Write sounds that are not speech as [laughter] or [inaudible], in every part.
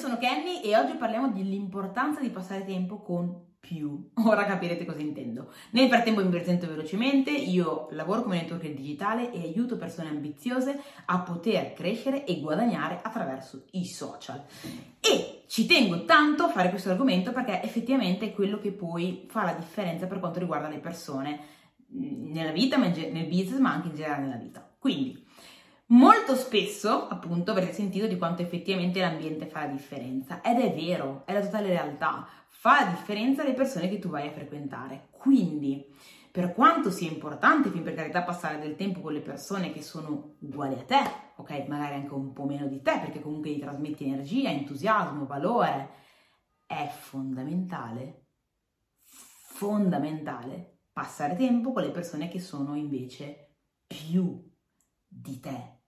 sono Kenny e oggi parliamo dell'importanza di passare tempo con più. [laughs] Ora capirete cosa intendo. Nel frattempo mi presento velocemente, io lavoro come networker digitale e aiuto persone ambiziose a poter crescere e guadagnare attraverso i social. E ci tengo tanto a fare questo argomento perché effettivamente è quello che poi fa la differenza per quanto riguarda le persone mm, nella vita, nel business, ma anche in generale nella vita. Quindi, Molto spesso, appunto, avrete sentito di quanto effettivamente l'ambiente fa la differenza. Ed è vero, è la totale realtà, fa la differenza le persone che tu vai a frequentare. Quindi, per quanto sia importante, fin per carità, passare del tempo con le persone che sono uguali a te, ok, magari anche un po' meno di te, perché comunque gli trasmetti energia, entusiasmo, valore, è fondamentale, fondamentale passare tempo con le persone che sono invece più di te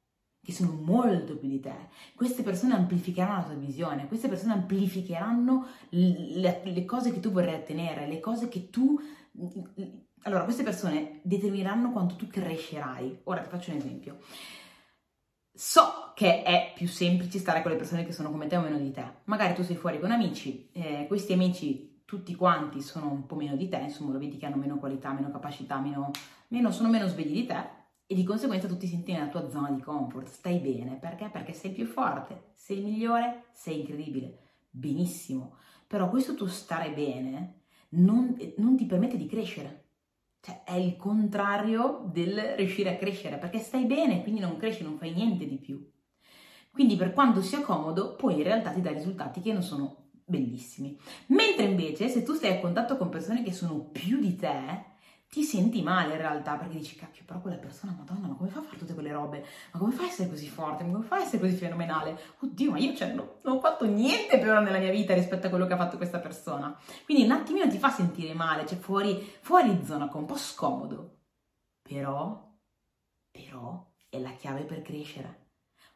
che sono molto più di te. Queste persone amplificheranno la tua visione, queste persone amplificheranno le, le cose che tu vorrai ottenere, le cose che tu... Allora, queste persone determineranno quanto tu crescerai. Ora ti faccio un esempio. So che è più semplice stare con le persone che sono come te o meno di te. Magari tu sei fuori con amici, eh, questi amici tutti quanti sono un po' meno di te, insomma lo vedi che hanno meno qualità, meno capacità, meno, meno, sono meno svegli di te e di conseguenza tu ti senti nella tua zona di comfort, stai bene, perché? Perché sei più forte, sei migliore, sei incredibile, benissimo, però questo tuo stare bene non, non ti permette di crescere, cioè è il contrario del riuscire a crescere, perché stai bene, quindi non cresci, non fai niente di più. Quindi per quanto sia comodo, poi in realtà ti dà risultati che non sono bellissimi. Mentre invece se tu stai a contatto con persone che sono più di te, ti senti male in realtà perché dici cacchio però quella persona madonna ma come fa a fare tutte quelle robe? Ma come fa a essere così forte? Ma come fa a essere così fenomenale? Oddio ma io cioè, no, non ho fatto niente per ora nella mia vita rispetto a quello che ha fatto questa persona. Quindi un attimino ti fa sentire male cioè fuori, fuori zona un po' scomodo. Però però è la chiave per crescere.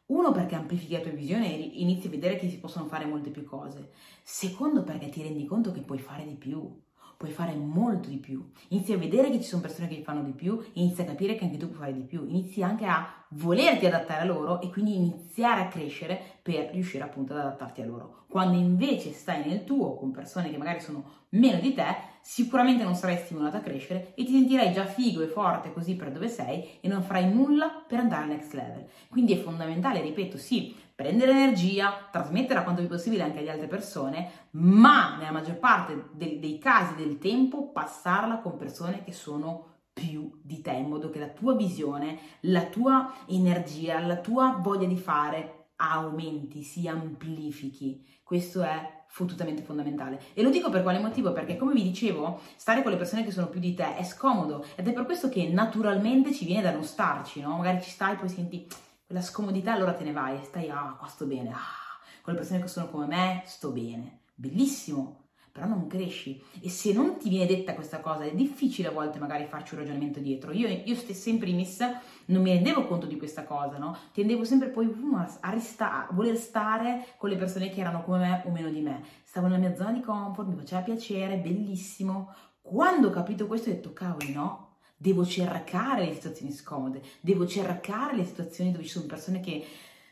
Uno perché amplifichi la tua visione e inizi a vedere che si possono fare molte più cose. Secondo perché ti rendi conto che puoi fare di più puoi fare molto di più. Inizi a vedere che ci sono persone che fanno di più, inizi a capire che anche tu puoi fare di più, inizi anche a volerti adattare a loro e quindi iniziare a crescere per riuscire appunto ad adattarti a loro. Quando invece stai nel tuo con persone che magari sono meno di te, sicuramente non sarai stimolato a crescere e ti sentirai già figo e forte così per dove sei e non farai nulla per andare al next level. Quindi è fondamentale, ripeto, sì, prendere energia, trasmetterla quanto più possibile anche alle altre persone, ma nella maggior parte dei, dei casi del tempo passarla con persone che sono più di te, in modo che la tua visione, la tua energia, la tua voglia di fare aumenti, si amplifichi. Questo è fottutamente fondamentale. E lo dico per quale motivo? Perché come vi dicevo, stare con le persone che sono più di te è scomodo ed è per questo che naturalmente ci viene da non starci, no? Magari ci stai poi senti quella scomodità, allora te ne vai e stai, ah, qua sto bene, ah, con le persone che sono come me, sto bene. Bellissimo, però non cresci. E se non ti viene detta questa cosa, è difficile a volte magari farci un ragionamento dietro. Io, io stessa in primis non mi rendevo conto di questa cosa, no? Tendevo sempre poi um, a, resta- a voler stare con le persone che erano come me o meno di me. Stavo nella mia zona di comfort, mi faceva piacere, bellissimo. Quando ho capito questo ho detto, cavoli, no, devo cercare le situazioni scomode, devo cercare le situazioni dove ci sono persone che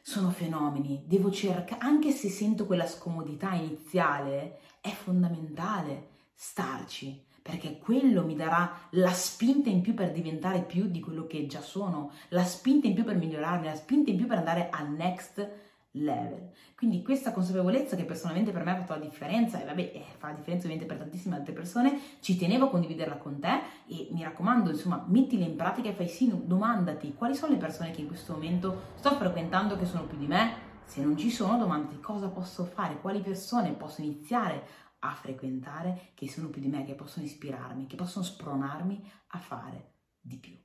sono fenomeni, devo cercare, anche se sento quella scomodità iniziale, è fondamentale starci, perché quello mi darà la spinta in più per diventare più di quello che già sono, la spinta in più per migliorarmi, la spinta in più per andare al next level. Quindi questa consapevolezza che personalmente per me ha fatto la differenza, e vabbè, eh, fa la differenza ovviamente per tantissime altre persone, ci tenevo a condividerla con te e mi raccomando, insomma, mettila in pratica e fai sì, domandati quali sono le persone che in questo momento sto frequentando che sono più di me. Se non ci sono, domandati cosa posso fare, quali persone posso iniziare a frequentare che sono più di me, che possono ispirarmi, che possono spronarmi a fare di più.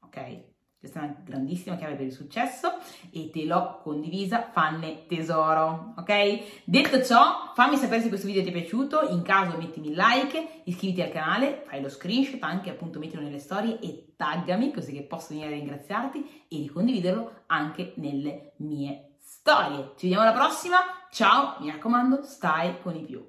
Ok? Questa è una grandissima chiave per il successo e te l'ho condivisa, fanne tesoro, ok? Detto ciò, fammi sapere se questo video ti è piaciuto, in caso mettimi like, iscriviti al canale, fai lo screenshot, anche appunto mettilo nelle storie e taggami così che posso venire a ringraziarti e ricondividerlo anche nelle mie storie. Ci vediamo alla prossima, ciao, mi raccomando, stai con i più.